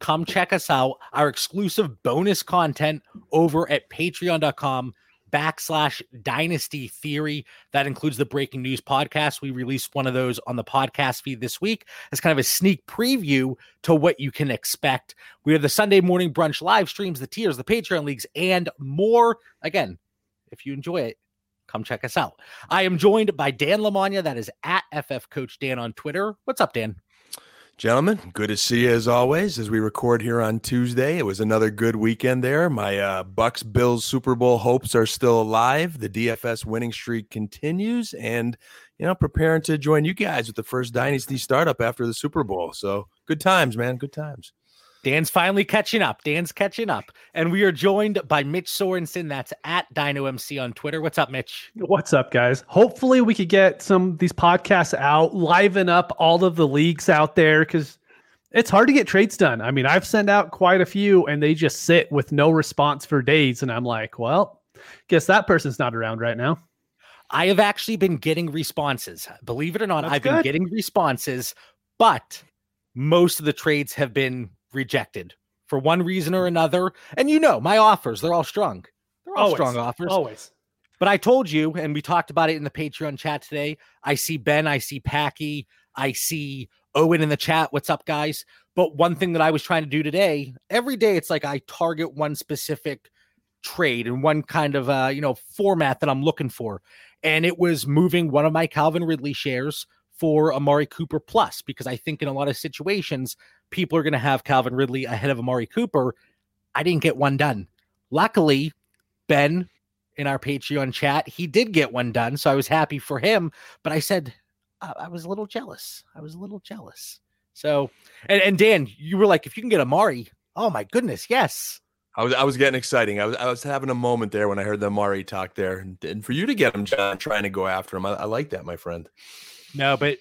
come check us out. Our exclusive bonus content over at patreon.com backslash dynasty theory. That includes the breaking news podcast. We released one of those on the podcast feed this week as kind of a sneak preview to what you can expect. We have the Sunday morning brunch live streams, the tiers, the Patreon leagues, and more. Again, if you enjoy it, come check us out. I am joined by Dan Lamagna. That is at FF Coach Dan on Twitter. What's up, Dan? Gentlemen, good to see you as always. As we record here on Tuesday, it was another good weekend there. My uh, Bucs Bills Super Bowl hopes are still alive. The DFS winning streak continues, and you know, preparing to join you guys with the first Dynasty startup after the Super Bowl. So good times, man. Good times. Dan's finally catching up. Dan's catching up. And we are joined by Mitch Sorensen. That's at DynoMC on Twitter. What's up, Mitch? What's up, guys? Hopefully, we could get some of these podcasts out, liven up all of the leagues out there because it's hard to get trades done. I mean, I've sent out quite a few and they just sit with no response for days. And I'm like, well, guess that person's not around right now. I have actually been getting responses. Believe it or not, That's I've been getting responses, but most of the trades have been rejected for one reason or another. And you know, my offers, they're all strong. They're all Always. strong offers. Always. But I told you, and we talked about it in the Patreon chat today. I see Ben, I see Packy, I see Owen in the chat. What's up, guys? But one thing that I was trying to do today, every day, it's like I target one specific trade and one kind of uh, you know, format that I'm looking for. And it was moving one of my Calvin Ridley shares for Amari Cooper plus, because I think in a lot of situations, people are going to have Calvin Ridley ahead of Amari Cooper. I didn't get one done. Luckily, Ben in our Patreon chat, he did get one done. So I was happy for him. But I said, I, I was a little jealous. I was a little jealous. So, and, and Dan, you were like, if you can get Amari, oh my goodness, yes. I was I was getting exciting. I was I was having a moment there when I heard the Mari talk there, and, and for you to get him, John, trying to go after him, I, I like that, my friend. No, but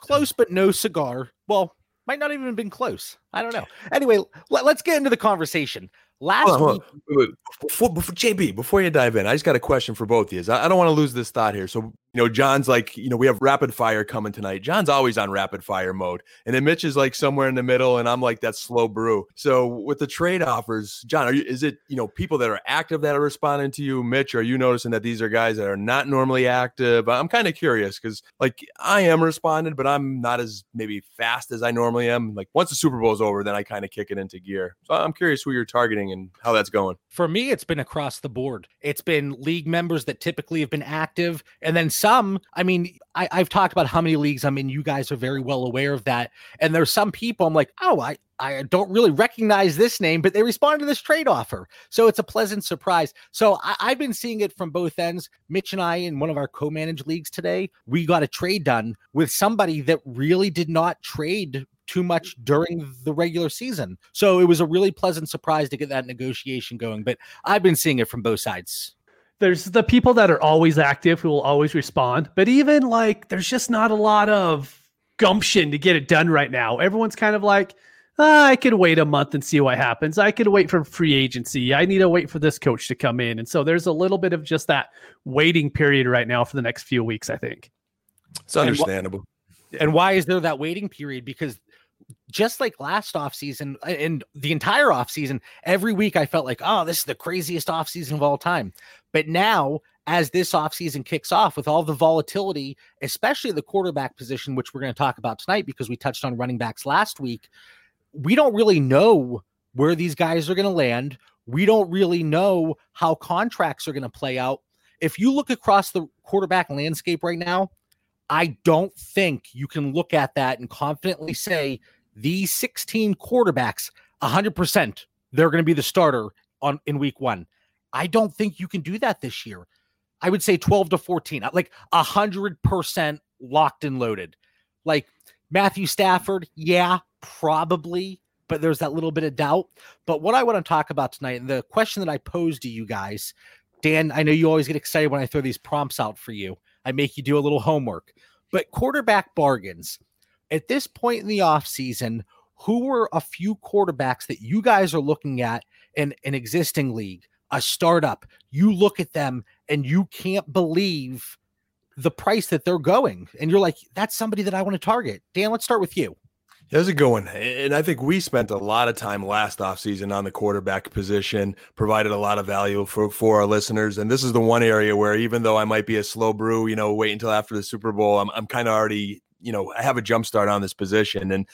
close, but no cigar. Well, might not even have been close. I don't know. Anyway, let, us get into the conversation. Last Hold on, hold week, on. Wait, wait. Before, before JB, before you dive in, I just got a question for both of you. I, I don't want to lose this thought here. So, you know, John's like, you know, we have rapid fire coming tonight. John's always on rapid fire mode, and then Mitch is like somewhere in the middle, and I'm like that slow brew. So, with the trade offers, John, are you? Is it you know people that are active that are responding to you? Mitch, are you noticing that these are guys that are not normally active? I'm kind of curious because like I am responding, but I'm not as maybe fast as I normally am. Like once the Super Bowl's over, then I kind of kick it into gear. So I'm curious who you're targeting and how that's going. for me, it's been across the board. It's been league members that typically have been active, and then some. I mean, I, I've talked about how many leagues I'm in. You guys are very well aware of that. And there's some people I'm like, oh, I I don't really recognize this name, but they responded to this trade offer. So it's a pleasant surprise. So I, I've been seeing it from both ends. Mitch and I, in one of our co managed leagues today, we got a trade done with somebody that really did not trade too much during the regular season. So it was a really pleasant surprise to get that negotiation going. But I've been seeing it from both sides. There's the people that are always active who will always respond, but even like there's just not a lot of gumption to get it done right now. Everyone's kind of like, "Ah, I could wait a month and see what happens. I could wait for free agency. I need to wait for this coach to come in. And so there's a little bit of just that waiting period right now for the next few weeks, I think. It's And wha- understandable. And why is there that waiting period? Because just like last offseason and the entire offseason, every week I felt like, oh, this is the craziest offseason of all time. But now, as this offseason kicks off with all the volatility, especially the quarterback position, which we're going to talk about tonight because we touched on running backs last week, we don't really know where these guys are going to land. We don't really know how contracts are going to play out. If you look across the quarterback landscape right now, I don't think you can look at that and confidently say these 16 quarterbacks, 100%, they're going to be the starter on in week one. I don't think you can do that this year. I would say 12 to 14, uh, like 100% locked and loaded. Like Matthew Stafford, yeah, probably. but there's that little bit of doubt. But what I want to talk about tonight, and the question that I pose to you guys, Dan, I know you always get excited when I throw these prompts out for you. I make you do a little homework. But quarterback bargains, at this point in the offseason, who were a few quarterbacks that you guys are looking at in an existing league, a startup? You look at them and you can't believe the price that they're going. And you're like, that's somebody that I want to target. Dan, let's start with you. How's it going? And I think we spent a lot of time last offseason on the quarterback position, provided a lot of value for, for our listeners. And this is the one area where even though I might be a slow brew, you know, wait until after the Super Bowl, I'm, I'm kind of already, you know, I have a jump start on this position. And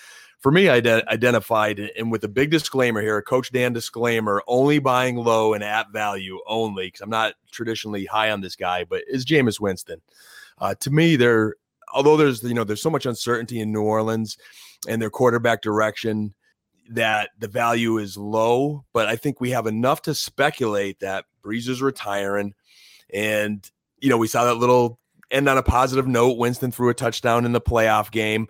for me, I identified, and with a big disclaimer here, Coach Dan disclaimer, only buying low and at value only, because I'm not traditionally high on this guy, but is Jameis Winston. Uh, to me, there, although there's, you know, there's so much uncertainty in New Orleans, and their quarterback direction that the value is low, but I think we have enough to speculate that Brees is retiring. And, you know, we saw that little end on a positive note. Winston threw a touchdown in the playoff game.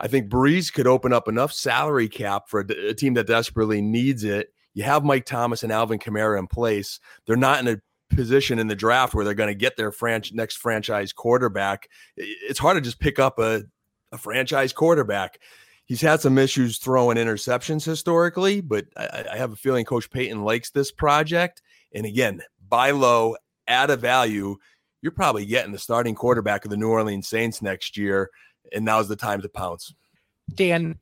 I think Brees could open up enough salary cap for a, a team that desperately needs it. You have Mike Thomas and Alvin Kamara in place. They're not in a position in the draft where they're going to get their franch- next franchise quarterback. It's hard to just pick up a, a franchise quarterback he's had some issues throwing interceptions historically, but I, I, have a feeling Coach Payton likes this project. And again, buy low, add a value. You're probably getting the starting quarterback of the New Orleans Saints next year, and now's the time to pounce. Dan,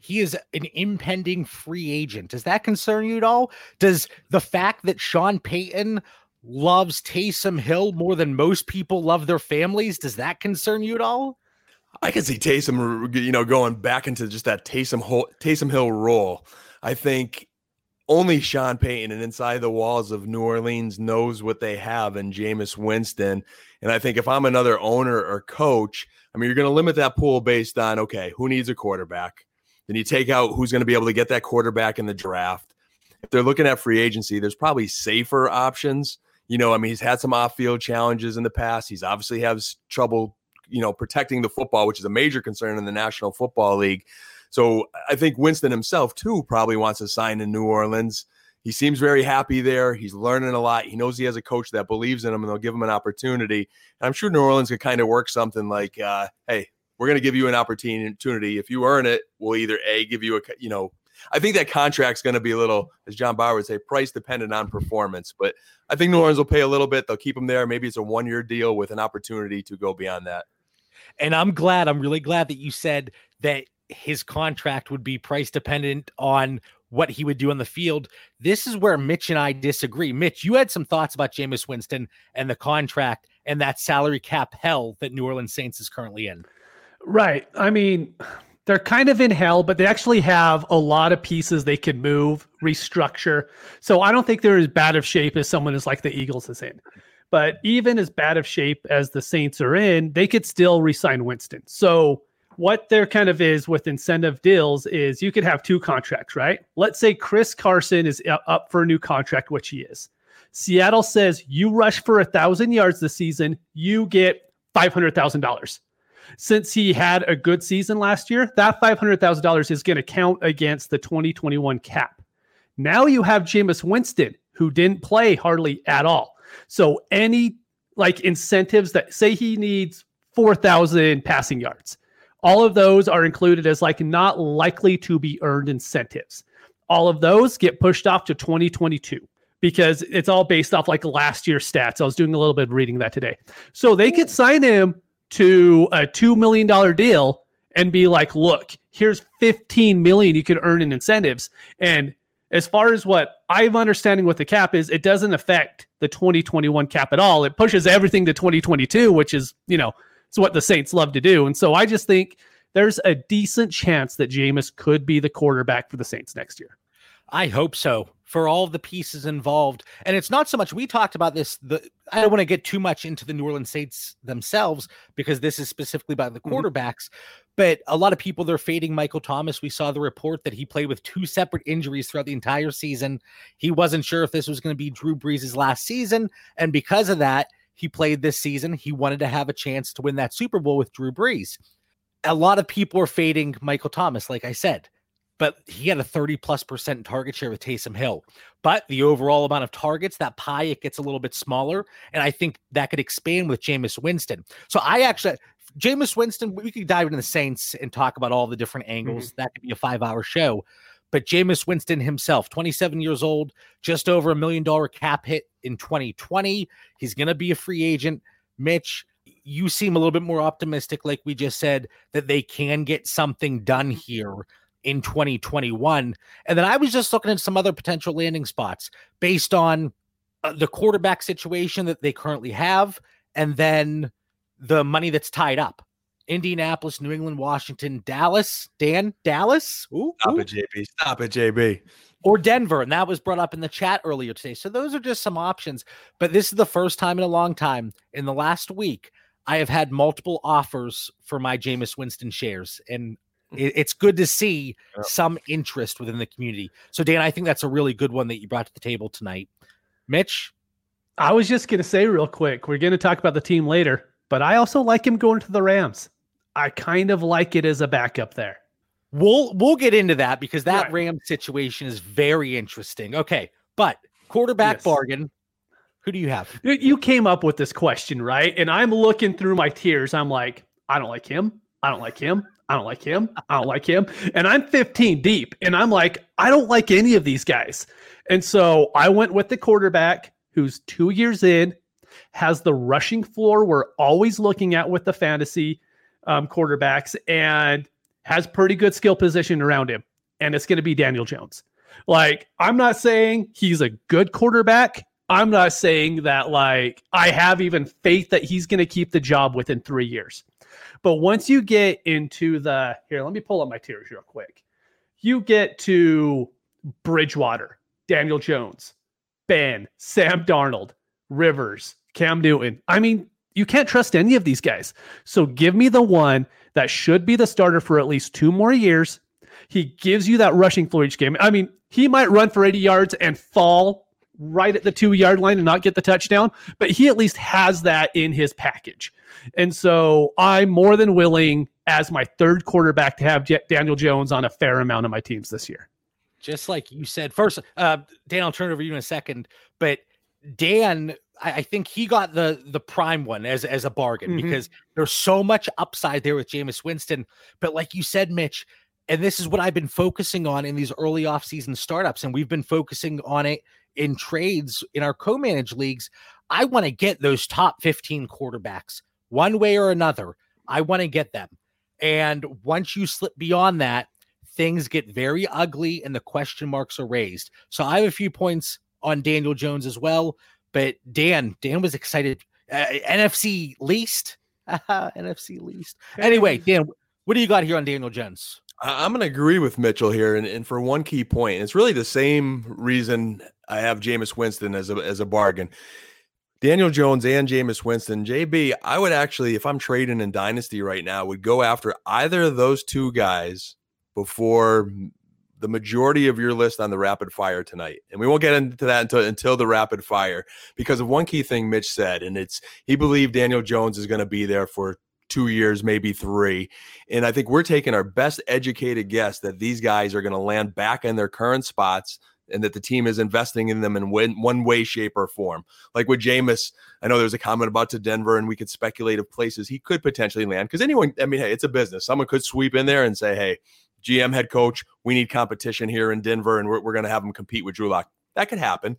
he is an impending free agent. Does that concern you at all? Does the fact that Sean Payton loves Taysom Hill more than most people love their families, does that concern you at all? I can see Taysom, you know, going back into just that Taysom Taysom Hill role. I think only Sean Payton and inside the walls of New Orleans knows what they have in Jameis Winston. And I think if I'm another owner or coach, I mean, you're going to limit that pool based on okay, who needs a quarterback? Then you take out who's going to be able to get that quarterback in the draft. If they're looking at free agency, there's probably safer options. You know, I mean, he's had some off-field challenges in the past. He's obviously has trouble you know, protecting the football, which is a major concern in the National Football League. So I think Winston himself too probably wants to sign in New Orleans. He seems very happy there. He's learning a lot. He knows he has a coach that believes in him and they'll give him an opportunity. And I'm sure New Orleans could kind of work something like, uh, hey, we're going to give you an opportunity. If you earn it, we'll either a give you a you know. I think that contract's going to be a little, as John Bauer would say, price dependent on performance. But I think New Orleans will pay a little bit. They'll keep him there. Maybe it's a one year deal with an opportunity to go beyond that. And I'm glad, I'm really glad that you said that his contract would be price dependent on what he would do on the field. This is where Mitch and I disagree. Mitch, you had some thoughts about Jameis Winston and the contract and that salary cap hell that New Orleans Saints is currently in. Right. I mean, they're kind of in hell, but they actually have a lot of pieces they can move, restructure. So I don't think they're as bad of shape as someone is like the Eagles is in. But even as bad of shape as the Saints are in, they could still resign Winston. So what there kind of is with incentive deals is you could have two contracts, right? Let's say Chris Carson is up for a new contract, which he is. Seattle says you rush for a thousand yards this season, you get five hundred thousand dollars. Since he had a good season last year, that five hundred thousand dollars is going to count against the 2021 cap. Now you have Jameis Winston, who didn't play hardly at all. So any like incentives that say he needs 4,000 passing yards, all of those are included as like not likely to be earned incentives. All of those get pushed off to 2022 because it's all based off like last year's stats. I was doing a little bit of reading that today. So they could sign him to a $2 million deal and be like, look, here's 15 million you could earn in incentives. And as far as what I'm understanding with the cap is, it doesn't affect the 2021 cap at all. It pushes everything to 2022, which is, you know, it's what the Saints love to do. And so I just think there's a decent chance that Jameis could be the quarterback for the Saints next year. I hope so for all the pieces involved. And it's not so much we talked about this. The I don't want to get too much into the New Orleans Saints themselves because this is specifically about the mm-hmm. quarterbacks. Mm-hmm. But a lot of people they're fading Michael Thomas. We saw the report that he played with two separate injuries throughout the entire season. He wasn't sure if this was going to be Drew Brees' last season, and because of that, he played this season. He wanted to have a chance to win that Super Bowl with Drew Brees. A lot of people are fading Michael Thomas, like I said but he had a 30 plus percent target share with Taysom Hill. But the overall amount of targets, that pie, it gets a little bit smaller. And I think that could expand with Jameis Winston. So I actually, Jameis Winston, we could dive into the Saints and talk about all the different angles. Mm-hmm. That could be a five hour show. But Jameis Winston himself, 27 years old, just over a million dollar cap hit in 2020. He's going to be a free agent. Mitch, you seem a little bit more optimistic, like we just said, that they can get something done here in 2021. And then I was just looking at some other potential landing spots based on uh, the quarterback situation that they currently have and then the money that's tied up. Indianapolis, New England, Washington, Dallas, Dan, Dallas. Ooh, Stop ooh. it, JB. Stop it, JB. Or Denver. And that was brought up in the chat earlier today. So those are just some options. But this is the first time in a long time in the last week I have had multiple offers for my Jameis Winston shares. And hmm. it's good to see some interest within the community. So, Dan, I think that's a really good one that you brought to the table tonight. Mitch? I was just going to say real quick, we're going to talk about the team later, but I also like him going to the Rams. I kind of like it as a backup there. We'll we'll get into that because that right. Ram situation is very interesting. Okay, but quarterback yes. bargain. Who do you have? You came up with this question, right? And I'm looking through my tiers. I'm like, I don't like him. I don't like him. I don't like him. I don't like him. And I'm 15 deep. And I'm like, I don't like any of these guys. And so I went with the quarterback who's two years in, has the rushing floor we're always looking at with the fantasy um, quarterbacks and has pretty good skill position around him. And it's going to be Daniel Jones. Like, I'm not saying he's a good quarterback. I'm not saying that, like, I have even faith that he's going to keep the job within three years. But once you get into the here, let me pull up my tiers real quick. You get to Bridgewater, Daniel Jones, Ben, Sam Darnold, Rivers, Cam Newton. I mean, you can't trust any of these guys. So give me the one that should be the starter for at least two more years. He gives you that rushing floor each game. I mean, he might run for 80 yards and fall right at the two yard line and not get the touchdown, but he at least has that in his package. And so I'm more than willing as my third quarterback to have Daniel Jones on a fair amount of my teams this year. Just like you said, first, uh, Dan, I'll turn over you in a second, but Dan I, I, think he got the the prime one as as a bargain mm-hmm. because there's so much upside there with Jameis Winston. But like you said, Mitch, and this is what I've been focusing on in these early offseason startups, and we've been focusing on it in trades in our co-managed leagues. I want to get those top 15 quarterbacks one way or another. I want to get them. And once you slip beyond that, things get very ugly and the question marks are raised. So I have a few points on Daniel Jones as well. But Dan, Dan was excited. Uh, NFC least, NFC least. Anyway, Dan, what do you got here on Daniel Jones? I'm going to agree with Mitchell here, and, and for one key point, it's really the same reason I have Jameis Winston as a as a bargain. Daniel Jones and Jameis Winston, JB, I would actually, if I'm trading in Dynasty right now, would go after either of those two guys before the majority of your list on the rapid fire tonight. And we won't get into that until until the rapid fire because of one key thing Mitch said, and it's he believed Daniel Jones is going to be there for two years, maybe three. And I think we're taking our best educated guess that these guys are going to land back in their current spots and that the team is investing in them in one way, shape, or form. Like with Jameis, I know there's a comment about to Denver, and we could speculate of places he could potentially land because anyone, I mean, hey, it's a business. Someone could sweep in there and say, hey, GM head coach, we need competition here in Denver, and we're, we're going to have them compete with Drew Lock. That could happen,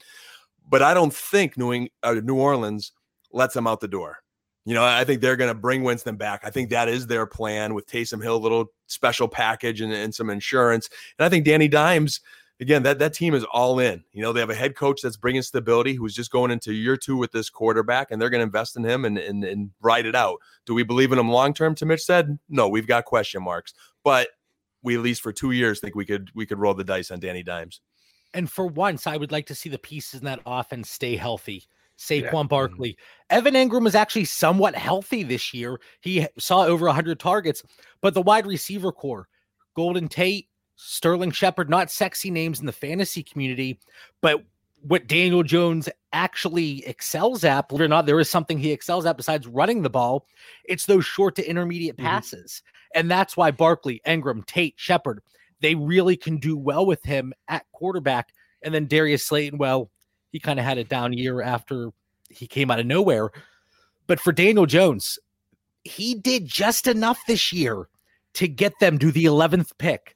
but I don't think New, uh, New Orleans lets them out the door. You know, I think they're going to bring Winston back. I think that is their plan with Taysom Hill, little special package and, and some insurance. And I think Danny Dimes, again, that that team is all in. You know, they have a head coach that's bringing stability, who's just going into year two with this quarterback, and they're going to invest in him and, and and ride it out. Do we believe in him long term? To Mitch said, no, we've got question marks, but we at least for two years think we could we could roll the dice on Danny Dimes. And for once, I would like to see the pieces in that offense stay healthy. Saquon yeah. Mm-hmm. Barkley. Mm-hmm. Evan Engram was actually somewhat healthy this year. He saw over 100 targets, but the wide receiver corps, Golden Tate, Sterling Shepard, not sexy names in the fantasy community, but what Daniel Jones actually excels at, believe it or not, there is something he excels at besides running the ball. It's those short to intermediate mm-hmm. passes. And that's why Barkley, Engram, Tate, Shepard, they really can do well with him at quarterback. And then Darius Slayton, well, he kind of had a down year after he came out of nowhere. But for Daniel Jones, he did just enough this year to get them to the 11th pick,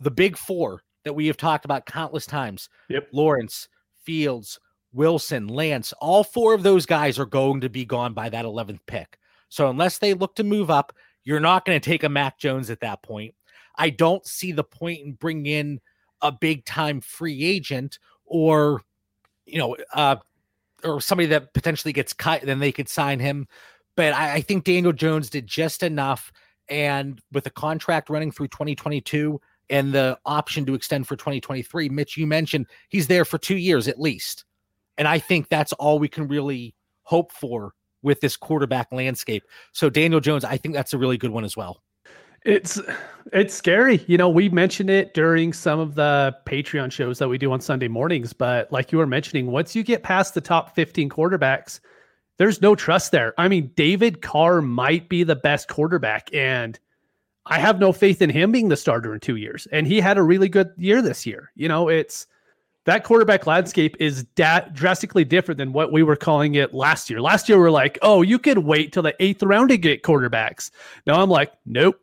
the big four that we have talked about countless times. Yep. Lawrence, Fields, Wilson, Lance, all four of those guys are going to be gone by that 11th pick. So unless they look to move up, you're not going to take a Mac Jones at that point. I don't see the point in bringing in a big time free agent or, you know, uh, or somebody that potentially gets cut, then they could sign him. But I, I think Daniel Jones did just enough. And with the contract running through 2022 and the option to extend for 2023, Mitch, you mentioned he's there for two years at least. And I think that's all we can really hope for with this quarterback landscape. So Daniel Jones, I think that's a really good one as well. It's it's scary. You know, we mentioned it during some of the Patreon shows that we do on Sunday mornings, but like you were mentioning, once you get past the top 15 quarterbacks, there's no trust there. I mean, David Carr might be the best quarterback and I have no faith in him being the starter in 2 years. And he had a really good year this year. You know, it's that quarterback landscape is da- drastically different than what we were calling it last year. Last year, we are like, oh, you could wait till the eighth round to get quarterbacks. Now I'm like, nope.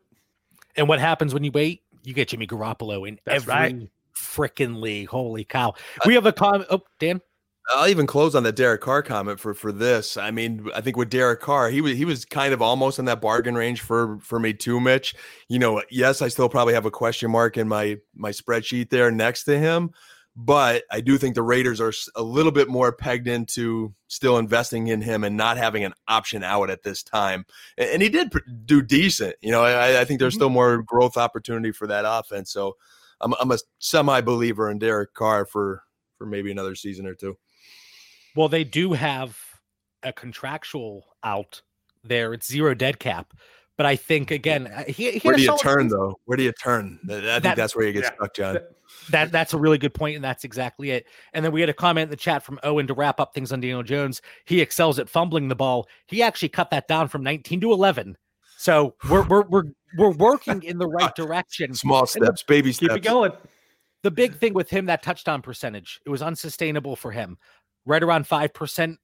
And what happens when you wait? You get Jimmy Garoppolo in That's every right. freaking league. Holy cow. Uh, we have a comment. Oh, Dan. I'll even close on that Derek Carr comment for for this. I mean, I think with Derek Carr, he was he was kind of almost in that bargain range for for me too, Mitch. You know, yes, I still probably have a question mark in my my spreadsheet there next to him, but I do think the Raiders are a little bit more pegged into still investing in him and not having an option out at this time. And, and he did do decent. You know, I, I think there's Mhm. still more growth opportunity for that offense. So I'm I'm a semi believer in Derek Carr for for maybe another season or two. Well, they do have a contractual out there. It's zero dead cap. But I think again, uh, he, he Where a do you turn season. though? Where do you turn? I think That- that's where you get yeah. stuck, John. That- That that's a really good point, and that's exactly it. And then we had a comment in the chat from Owen to wrap up things on Daniel Jones. He excels at fumbling the ball. He actually cut that down from 19 to 11. So we're we're we're we're working in the right direction. Small steps, baby Keep steps. it going. The big thing with him, that touchdown percentage, it was unsustainable for him. Right around five percent.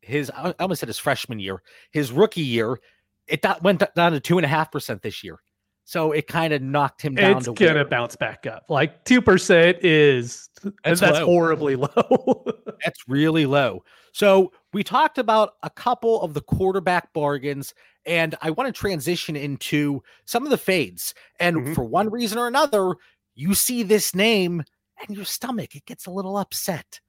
His I almost said his freshman year, his rookie year, it went down to two and a half percent this year. So it kind of knocked him down It's to gonna bounce back up. Like two percent is That's that's, low. horribly low. That's really low. So we talked about a couple of the quarterback bargains, and I want to transition into some of the fades. And Mhm. for one reason or another, you see this name and your stomach it gets a little upset.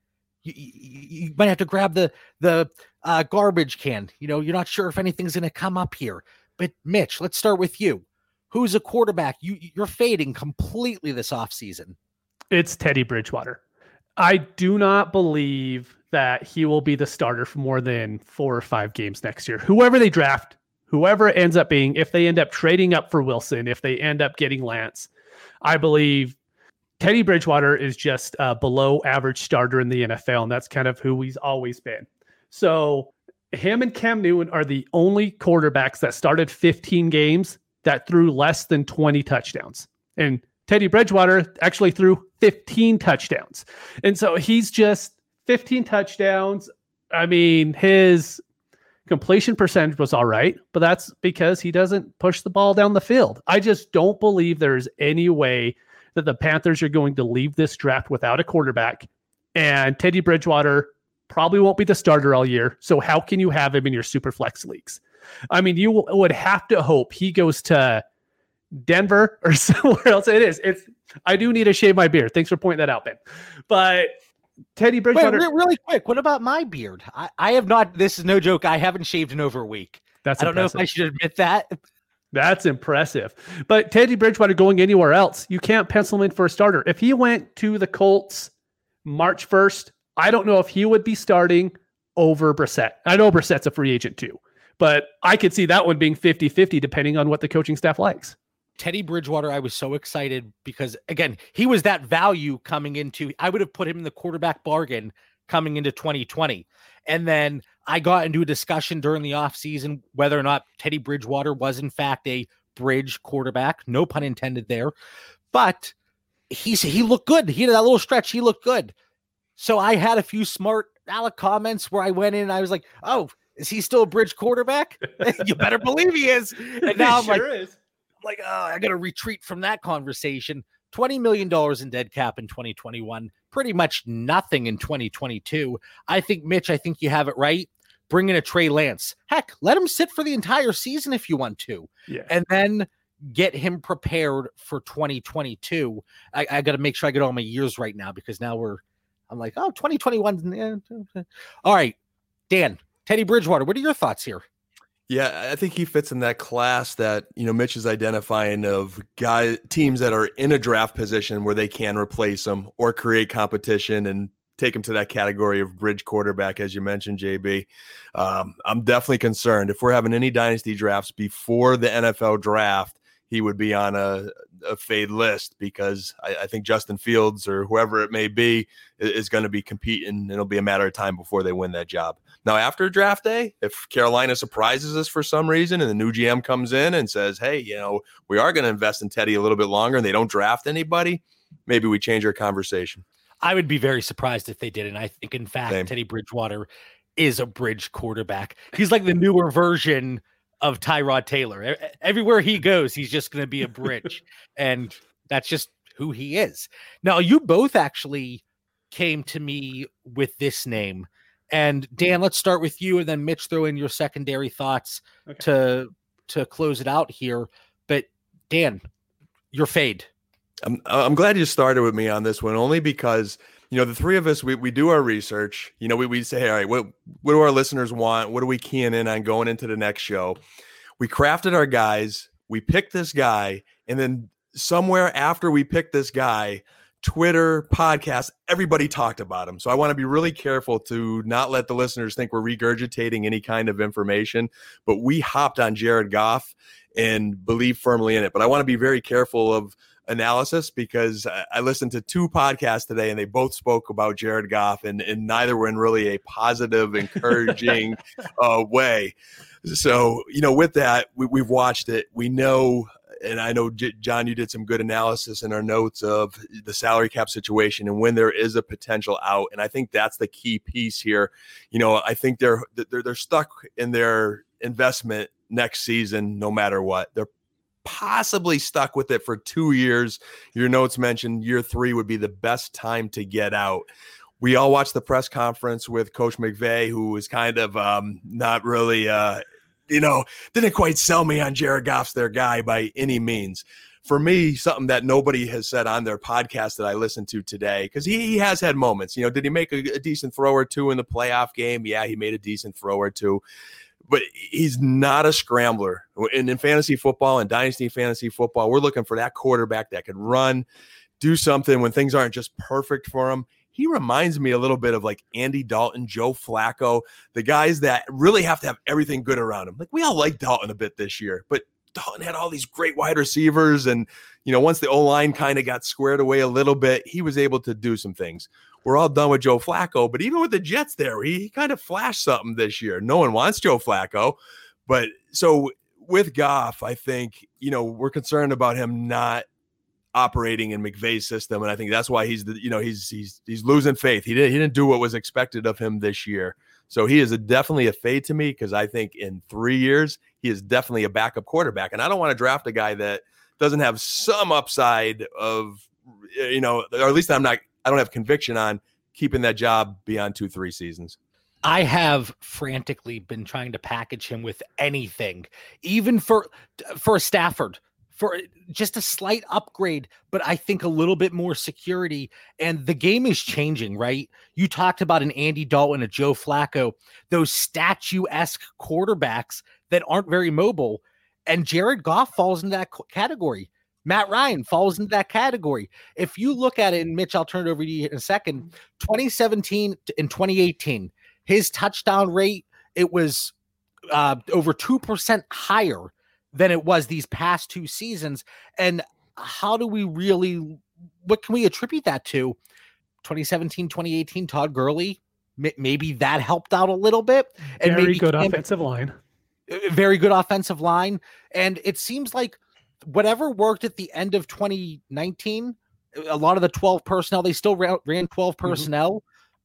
You, you, you might have to grab the the uh, garbage can. You know, you're not sure if anything's going to come up here. But Mitch, let's start with you. Who's a quarterback? You you're fading completely this offseason. it's Teddy Bridgewater. I do not believe that he will be the starter for more than four or five games next year. Whoever they draft, whoever it ends up being, if they end up trading up for Wilson, if they end up getting Lance, I believe Teddy Bridgewater is just a below average starter in the NFL, and that's kind of who he's always been. So him and Cam Newton are the only quarterbacks that started 15 games that threw less than 20 touchdowns. And Teddy Bridgewater actually threw 15 touchdowns. And so he's just 15 touchdowns. I mean, his completion percentage was all right, but that's because he doesn't push the ball down the field. I just don't believe there's any way that the Panthers are going to leave this draft without a quarterback. And Teddy Bridgewater probably won't be the starter all year. So how can you have him in your super flex leagues? I mean, you would have to hope he goes to Denver or somewhere else. It is. It's. I do need to shave my beard. Thanks for pointing that out, Ben. But Teddy Wait, Bridgewater. re- really quick. What about my beard? I, I have not. This is no joke. I haven't shaved in over a week. that's I don't know if I should admit that. That's impressive. But Teddy Bridgewater going anywhere else, you can't pencil him in for a starter. If he went to the Colts March 1st, I don't know if he would be starting over Brissett. I know Brissett's a free agent too, but I could see that one being 50 50 depending on what the coaching staff likes. Teddy Bridgewater, I was so excited because again, he was that value coming into. I would have put him in the quarterback bargain coming into 2020. And then I got into a discussion during the offseason whether or not Teddy Bridgewater was in fact a bridge quarterback. No pun intended there. But he's he looked good. He had that little stretch. He looked good. So I had a few smart Alec comments where I went in and I was like, "Oh, is he still a bridge quarterback? you better believe he is." And now I'm sure like, is. I'm like, "Oh, I got to retreat from that conversation." Twenty million dollars in dead cap in 2021, pretty much nothing in 2022. I think Mitch. I think you have it right. Bring in a Trey Lance. Heck, let him sit for the entire season if you want to Yeah. and then get him prepared for 2022. I, I got to make sure I get all my years right now because now we're, I'm like, oh, 2021. eh, All right, Dan, Teddy Bridgewater, what are your thoughts here? Yeah, I think he fits in that class that you know Mitch is identifying of guy teams that are in a draft position where they can replace him or create competition and take him to that category of bridge quarterback, as you mentioned, JB. Um, I'm definitely concerned if we're having any dynasty drafts before the NFL draft, he would be on a, a fade list because I, I think Justin Fields or whoever it may be i- is going to be competing. It'll be a matter of time before they win that job. Now, after draft day, if Carolina surprises us for some reason and the new GM comes in and says, hey, you know, we are going to invest in Teddy a little bit longer and they don't draft anybody, maybe we change our conversation. I would be very surprised if they didn't. I think, in fact, Same. Teddy Bridgewater is a bridge quarterback. He's like the newer version of Tyrod Taylor. Everywhere he goes, he's just going to be a bridge. and that's just who he is. Now, you both actually came to me with this name. And Dan, let's start with you and then Mitch throw in your secondary thoughts Okay. to to close it out here. But Dan, your fade. I'm I'm glad you started with me on this one only because you know the three of us we, we do our research. You know we, we say, hey, all right, what what do our listeners want? What are we keying in on going into the next show? We crafted our guys. We picked this guy, and then somewhere after we picked this guy, Twitter, podcast, everybody talked about him. So I want to be really careful to not let the listeners think we're regurgitating any kind of information. But we hopped on Jared Goff and believe firmly in it. But I want to be very careful of analysis because I, listened to two podcasts today and they both spoke about Jared Goff and, and neither were in really a positive, encouraging uh, way. So, you know, with that, we, we've watched it. We know, and I know, John, you did some good analysis in our notes of the salary cap situation and when there is a potential out. And I think that's the key piece here. You know, I think they're they're they're stuck in their investment next season, no matter what. They're possibly stuck with it for two years. Your notes mentioned year three would be the best time to get out. We all watched the press conference with Coach McVay, who was kind of um, not really, uh, you know, didn't quite sell me on Jared Goff's their guy by any means. For me, something that nobody has said on their podcast that I listened to today, because he, he has had moments. You know, did he make a, a decent throw or two in the playoff game? Yeah, he made a decent throw or two but he's not a scrambler. And in fantasy football and dynasty fantasy football, we're looking for that quarterback that could run, do something when things aren't just perfect for him. He reminds me a little bit of like Andy Dalton, Joe Flacco, the guys that really have to have everything good around him. Like we all like Dalton a bit this year, but Dalton had all these great wide receivers. And, you know, once the O line kind of got squared away a little bit, he was able to do some things we're all done with Joe Flacco, but even with the Jets there, he, he kind of flashed something this year. No one wants Joe Flacco. But so with Goff, I think, you know, we're concerned about him not operating in McVay's system. And I think that's why he's the, you know, he's he's he's losing faith. He didn't he didn't do what was expected of him this year. So he is a, definitely a fade to me because I think in three years, he is definitely a backup quarterback. And I don't want to draft a guy that doesn't have some upside of, eh, you know, or at least I'm not I don't have conviction on keeping that job beyond two, three seasons. I have frantically been trying to package him with anything, even for for Stafford, for just a slight upgrade, but I think a little bit more security. And the game is changing, right? You talked about an Andy Dalton, a Joe Flacco, those statue esque quarterbacks that aren't very mobile. And Jared Goff falls into that category. Matt Ryan falls into that category. If you look at it, and Mitch, I'll turn it over to you in a second. 2017 and 2018, his touchdown rate it was uh, over two percent higher than it was these past two seasons. And how do we really? What can we attribute that to? 2017, 2018, Todd Gurley. Maybe that helped out a little bit. And Very maybe good Cam- offensive line. very good offensive line. And it seems like whatever worked at the end of 2019 a lot of the 12 personnel, they still ran, ran 12 Mm-hmm.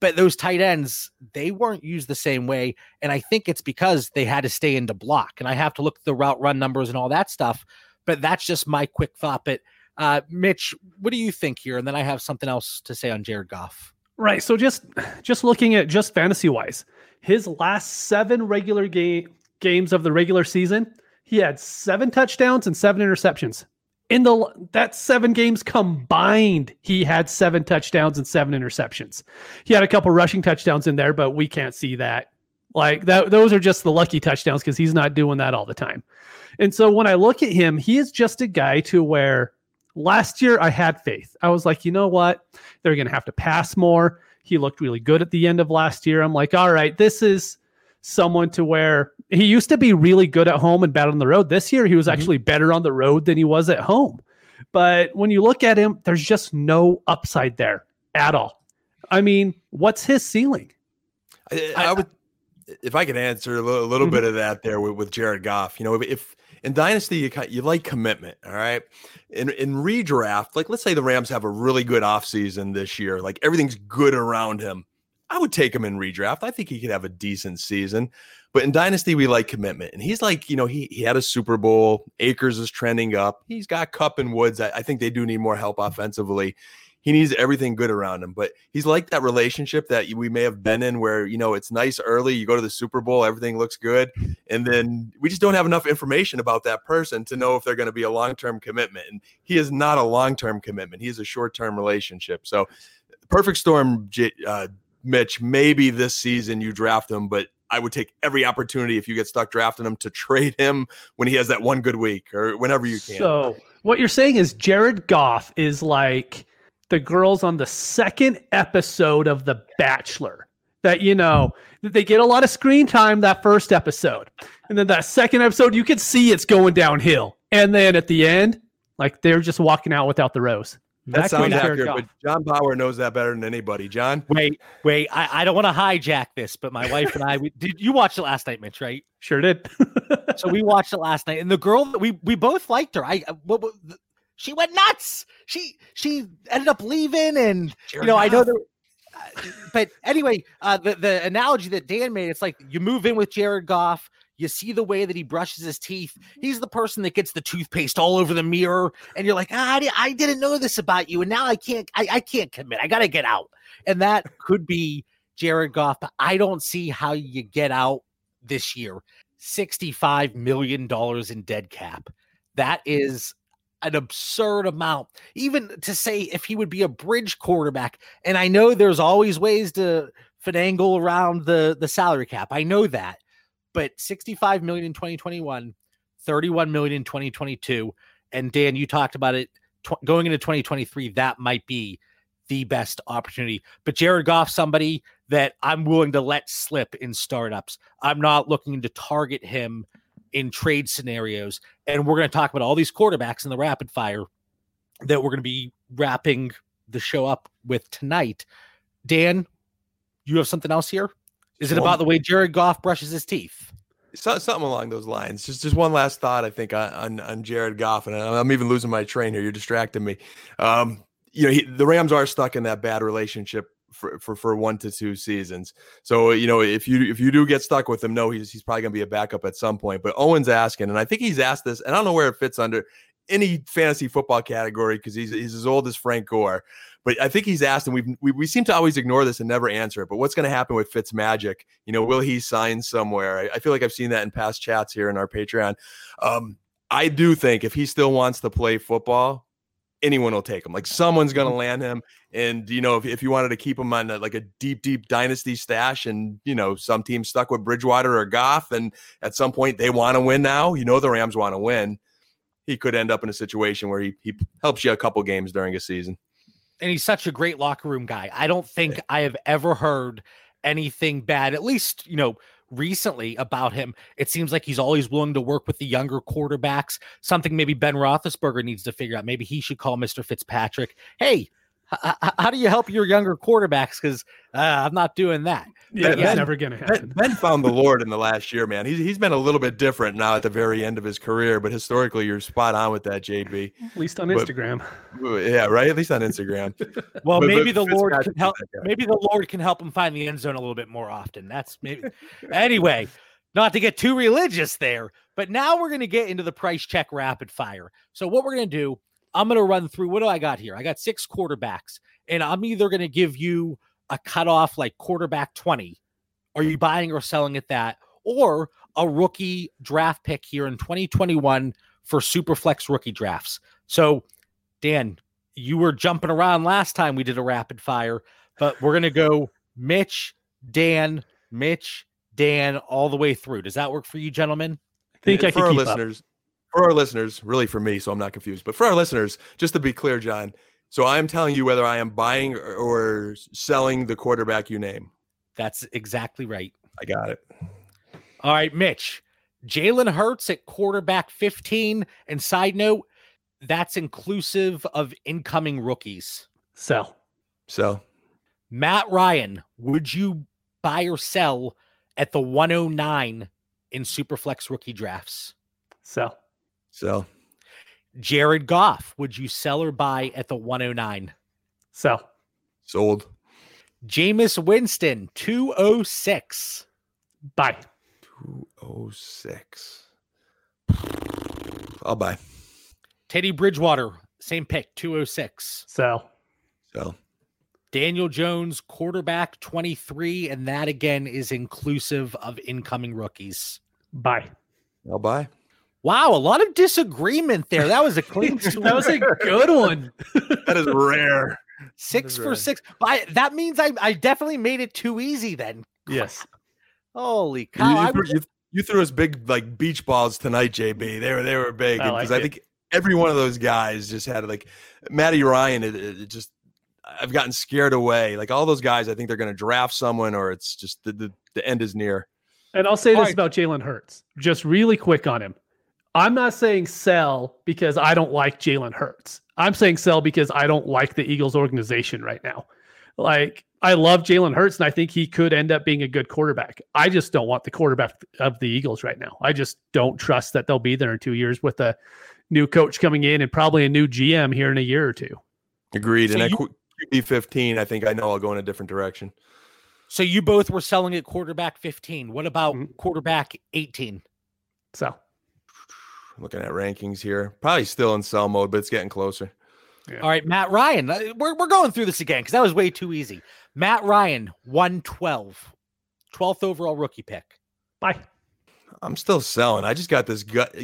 But those tight ends, they weren't used the same way. And I think it's because they had to stay into block. And I have to look at the route run numbers and all that stuff. But that's just my quick thought. But uh, Mitch, what do you think here? And then I have something else to say on Jared Goff. Right. So just just looking at just fantasy wise, his last seven regular game games of the regular season, he had seven touchdowns and seven interceptions. In the that seven games combined, he had seven touchdowns and seven interceptions. He had a couple rushing touchdowns in there, but we can't see that. Like that, those are just the lucky touchdowns because he's not doing that all the time. And so when I look at him, he is just a guy to where last year I had faith. I was like, you know what? They're going to have to pass more. He looked really good at the end of last year. I'm like, all right, this is someone to where he used to be really good at home and bad on the road. This year, he was Mhm. actually better on the road than he was at home. But when you look at him, there's just no upside there at all. I mean, what's his ceiling? I, I- would, if I could answer a little, a little Mhm. bit of that there with, with Jared Goff. You know, if, if in Dynasty you you like commitment, all right. In in redraft, like let's say the Rams have a really good offseason this year, like everything's good around him. I would take him in redraft. I think he could have a decent season. But in Dynasty, we like commitment. And he's like, you know, he he had a Super Bowl. Akers is trending up. He's got Kupp and Woods. I, I think they do need more help offensively he needs everything good around him. But he's like that relationship that we may have been in where, you know, it's nice early, you go to the Super Bowl, everything looks good. And then we just don't have enough information about that person to know if they're going to be a long term commitment. And he is not a long term commitment, he is a short term relationship. So, perfect storm, uh, Mitch, maybe this season you draft him, but I would take every opportunity if you get stuck drafting him to trade him when he has that one good week or whenever you can. So what you're saying is Jared Goff is like the girls on the second episode of The Bachelor. That you know they get a lot of screen time that first episode, and then that second episode you can see it's going downhill, and then at the end, like they're just walking out without the rose. That That's sounds accurate, but John Bauer knows that better than anybody. John? Wait, wait. I, I don't want to hijack this, but my wife and I, we, did you watch it last night, Mitch, right? Sure did. so we watched it last night, and the girl that we we both liked her. I uh, what, what, she went nuts. She she ended up leaving, and you know I know that. uh, But anyway, uh, the the analogy that Dan made, it's like you move in with Jared Goff. You see the way that he brushes his teeth. He's the person that gets the toothpaste all over the mirror, and you're like, ah, I, I didn't know this about you, and now I can't, I, I can't commit. I got to get out, and that could be Jared Goff. But I don't see how you get out this year. $65 million in dead cap. That is an absurd amount. Even to say if he would be a bridge quarterback, and I know there's always ways to finagle around the, the salary cap. I know that. But 65 million in 2021, 31 million in 2022. And Dan, you talked about it tw- going into 2023. That might be the best opportunity. But Jared Goff, somebody that I'm willing to let slip in startups. I'm not looking to target him in trade scenarios. And we're going to talk about all these quarterbacks in the rapid fire that we're going to be wrapping the show up with tonight. Dan, you have something else here? Is it about the way Jared Goff brushes his teeth? So, something along those lines. Just just one last thought, I think, on on, Jared Goff, and I'm even losing my train here. You're distracting me. Um, you know, he, the Rams are stuck in that bad relationship for, for for one to two seasons. So you know, if you if you do get stuck with him, no, he's he's probably gonna be a backup at some point. But Owen's asking, and I think he's asked this, and I don't know where it fits under any fantasy football category because he's he's as old as Frank Gore. But I think he's asked, and we've, we we seem to always ignore this and never answer it. But what's going to happen with Fitz Magic? You know, will he sign somewhere? I, I feel like I've seen that in past chats here in our Patreon. Um, I do think if he still wants to play football, anyone will take him. Like someone's going to land him. And you know, if, if you wanted to keep him on a, like a deep, deep dynasty stash, and you know, some team stuck with Bridgewater or Goff, and at some point they want to win now. You know, the Rams want to win. He could end up in a situation where he, he helps you a couple games during a season. And he's such a great locker room guy. I don't think I have ever heard anything bad, at least, you know, recently about him. It seems like he's always willing to work with the younger quarterbacks, something maybe Ben Roethlisberger needs to figure out. Maybe he should call Mr. Fitzpatrick, hey, h- h- how do you help your younger quarterbacks? Because uh, I'm not doing that. Yeah, Ben- it's Ben- never gonna happen. ben found the Lord in the last year, man. He's he's been a little bit different now at the very end of his career, but historically, you're spot on with that, JB. At least on but- Instagram. Yeah, right. At least on Instagram. Well, But- maybe but the Lord can help. is that guy. Maybe the Lord can help him find the end zone a little bit more often. That's maybe. anyway, not to get too religious there, but now we're going to get into the price check rapid fire. So what we're going to do, I'm going to run through. What do I got here? I got six quarterbacks, and I'm either going to give you a cutoff like quarterback 20. Are you buying or selling at that, or a rookie draft pick here in 2021 for Superflex rookie drafts? So, Dan, you were jumping around last time we did a rapid fire, but we're gonna go Mitch, Dan, Mitch, Dan, all the way through. Does that work for you, gentlemen? I think I for our keep up. listeners, for our listeners, really for me, so I'm not confused. But for our listeners, just to be clear, John. So I am telling you whether I am buying or, or selling the quarterback you name. That's exactly right. I got it. All right, Mitch. Jalen Hurts at quarterback 15. And side note, that's inclusive of incoming rookies. Sell. So Matt Ryan, would you buy or sell at the 109 in Superflex rookie drafts? Sell. so Jared Goff, would you sell or buy at the 109? Sell. sold. Jameis Winston, 206. Buy. 206. I'll buy. Teddy Bridgewater, same pick, 206. Sell. So Daniel Jones, quarterback 23. And that again is inclusive of incoming rookies. Buy. I'll buy. Wow, a lot of disagreement there. That was a clean that was a good one. That is rare. six is for right. six. I, that means I, I definitely made it too easy then. Yes. Holy You, cow. I you, threw, you, you threw us big like beach balls tonight, JB. They were they were big because I, like it. think every one of those guys just had like Matty Ryan. It, it it just I've gotten scared away. Like all those guys, I think they're going to draft someone, or it's just the, the the end is near. And I'll say All this right. about Jalen Hurts, just really quick on him. I'm not saying sell because I don't like Jalen Hurts. I'm saying sell because I don't like the Eagles organization right now. Like, I love Jalen Hurts and I think he could end up being a good quarterback. I just don't want the quarterback of the Eagles right now. I just don't trust that they'll be there in two years with a new coach coming in and probably a new GM here in a year or two. Agreed. So and you- at QB fifteen, I think I know I'll go in a different direction. so you both were selling at quarterback 15. What about Mhm. quarterback 18? So, Looking at rankings here, probably still in sell mode, but it's getting closer. All right, Matt Ryan. uh, We're, we're going through this again because that was way too easy. Matt Ryan, 112, 12th overall rookie pick. buy. I'm still selling. I just got this gut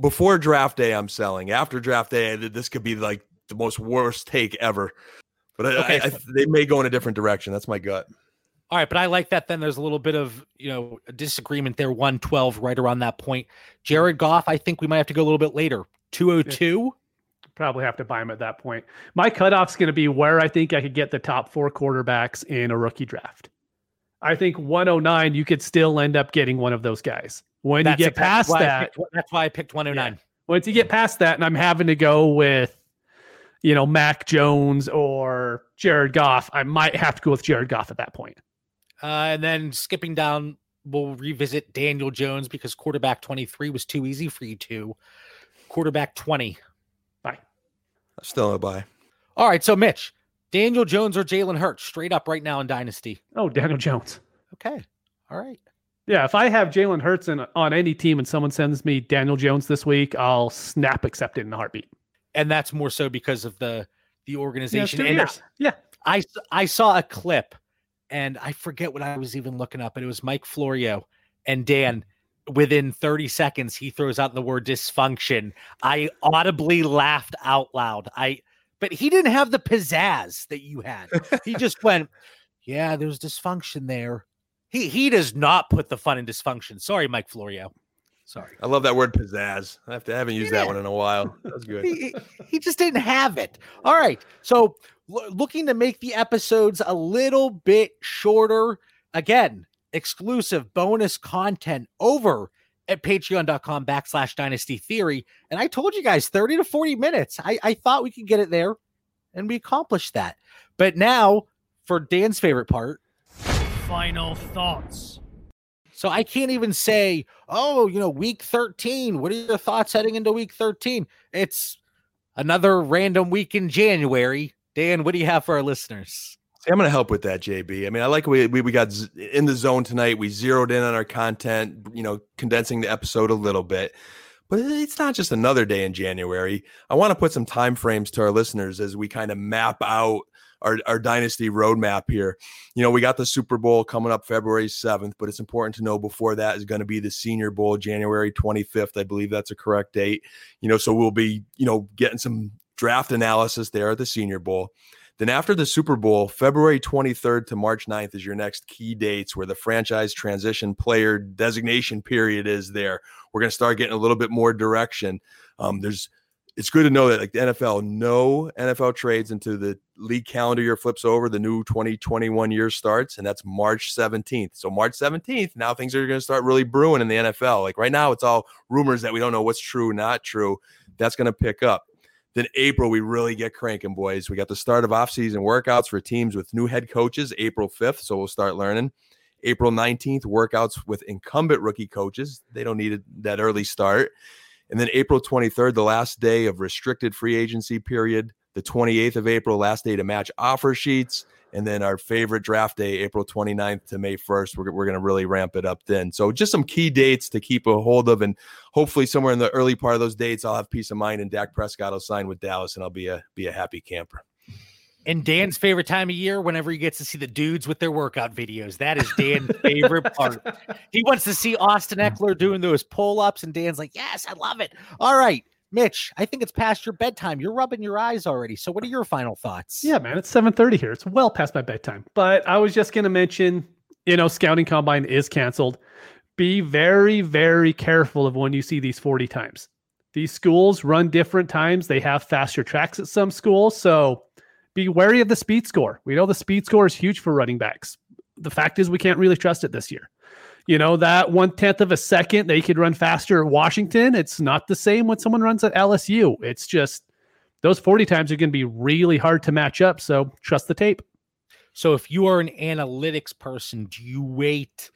before draft day. I'm selling. After draft day, this could be like the most worst take ever. But I, Okay, I, I, they may go in a different direction. That's my gut. All right, but I like that. Then there's a little bit of you know a disagreement there. 112, right around that point. Jared Goff, I think we might have to go a little bit later. 202. Probably have to buy him at that point. My cutoff's going to be where I think I could get the top four quarterbacks in a rookie draft. I think 109, you could still end up getting one of those guys. When That's you get exactly past that, picked- that's why I picked 109. once you get past that, and I'm having to go with, you know, Mac Jones or Jared Goff, I might have to go with Jared Goff at that point. Uh, and then skipping down, we'll revisit Daniel Jones because quarterback 23 was too easy for you two. Quarterback 20. Buy. I'm still a buy. All right, so Mitch, Daniel Jones or Jalen Hurts, straight up right now in Dynasty. Oh, Daniel Jones. Okay. All right. Yeah, if I have Jalen Hurts in, on any team and someone sends me Daniel Jones this week, I'll snap accept it in a heartbeat. And that's more so because of the the organization. two and years. Yeah. I s- I saw a clip, and I forget what I was even looking up, and it was Mike Florio and mm-hmm. Dan. Within 30 seconds, he throws out the word dysfunction. I audibly laughed out loud. I, but he didn't have the pizzazz that you had. He just went, "Yeah, there's dysfunction there." He he does not put the fun in dysfunction. Sorry, Mike Florio. Sorry. I love that word pizzazz. I have to I haven't used Yeah. that one in a while. That's good. he, he- he just didn't have it. All right. So lo- looking to make the episodes a little bit shorter. Again, exclusive bonus content over at patreon.com backslash dynasty theory. And I told you guys 30 to 40 minutes. I, I thought we could get it there and we accomplished that. But now for Dan's favorite part, final thoughts. So I can't even say, oh, you know, week 13. What are your thoughts heading into week 13? It's another random week in January. Dan, what do you have for our listeners? See, I'm going to help with that, JB. I mean, I like we, we we got in the zone tonight. We zeroed in on our content, you know, condensing the episode a little bit. But it's not just another day in January. I want to put some time frames to our listeners as we kind of map out our, our dynasty roadmap here. You know, we got the Super Bowl coming up February 7th, but it's important to know before that is going to be the Senior Bowl, January 25th. I believe that's a correct date. You know, so we'll be, you know, getting some draft analysis there at the Senior Bowl. Then after the Super Bowl, February 23rd to March 9th is your next key dates where the franchise transition player designation period is there. We're going to start getting a little bit more direction. Um, there's it's good to know that like the NFL, no NFL trades until the league calendar year flips over, the new 2021 year starts, and that's March 17th. So March 17th, now things are going to start really brewing in the NFL. Like right now, it's all rumors that we don't know what's true, not true. That's going to pick up. Then April, we really get cranking, boys. We got the start of offseason workouts for teams with new head coaches, April 5th. So we'll start learning. April 19th, workouts with incumbent rookie coaches. They don't need that early start. And then April 23rd, the last day of restricted free agency period. The 28th of April, last day to match offer sheets. And then our favorite draft day, April 29th to May 1st. We're, we're going to really ramp it up then. So just some key dates to keep a hold of. And hopefully somewhere in the early part of those dates, I'll have peace of mind and Dak Prescott will sign with Dallas and I'll be a be a happy camper. And Dan's favorite time of year, whenever he gets to see the dudes with their workout videos. That is Dan's favorite part. He wants to see Austin mm. Ekeler doing those pull ups, and Dan's like, Yes, I love it. All right. Mitch, I think it's past your bedtime. You're rubbing your eyes already. So, what are your final thoughts? Yeah, man, it's 7:30 here. It's well past my bedtime. But I was just going to mention, you know, scouting combine is canceled. Be very, very careful of when you see these 40 times. These schools run different times. They have faster tracks at some schools, so be wary of the speed score. We know the speed score is huge for running backs. The fact is, we can't really trust it this year. You know, that one tenth of a second they could run faster at Washington. It's not the same when someone runs at LSU. It's just those 40 times are going to be really hard to match up. So trust the tape. So if you are an analytics person, do you weight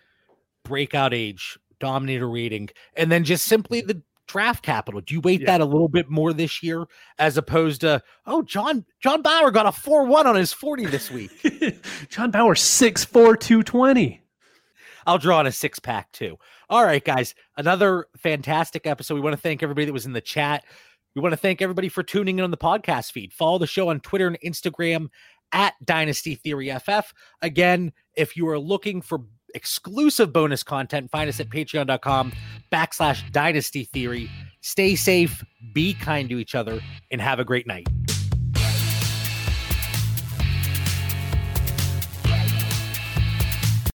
breakout age, dominator rating, and then just simply the draft capital? Do you weight yeah. that a little bit more this year as opposed to oh John John Bauer got a 4-1 on his 40 this week. John Bauer 6'4 220. I'll draw on a six pack too. All right, guys, another fantastic episode. We want to thank everybody that was in the chat. We want to thank everybody for tuning in on the podcast feed. Follow the show on Twitter and Instagram at Dynasty Theory FF. Again, if you are looking for exclusive bonus content, find us at patreon.com backslash dynasty theory. Stay safe, be kind to each other, and have a great night.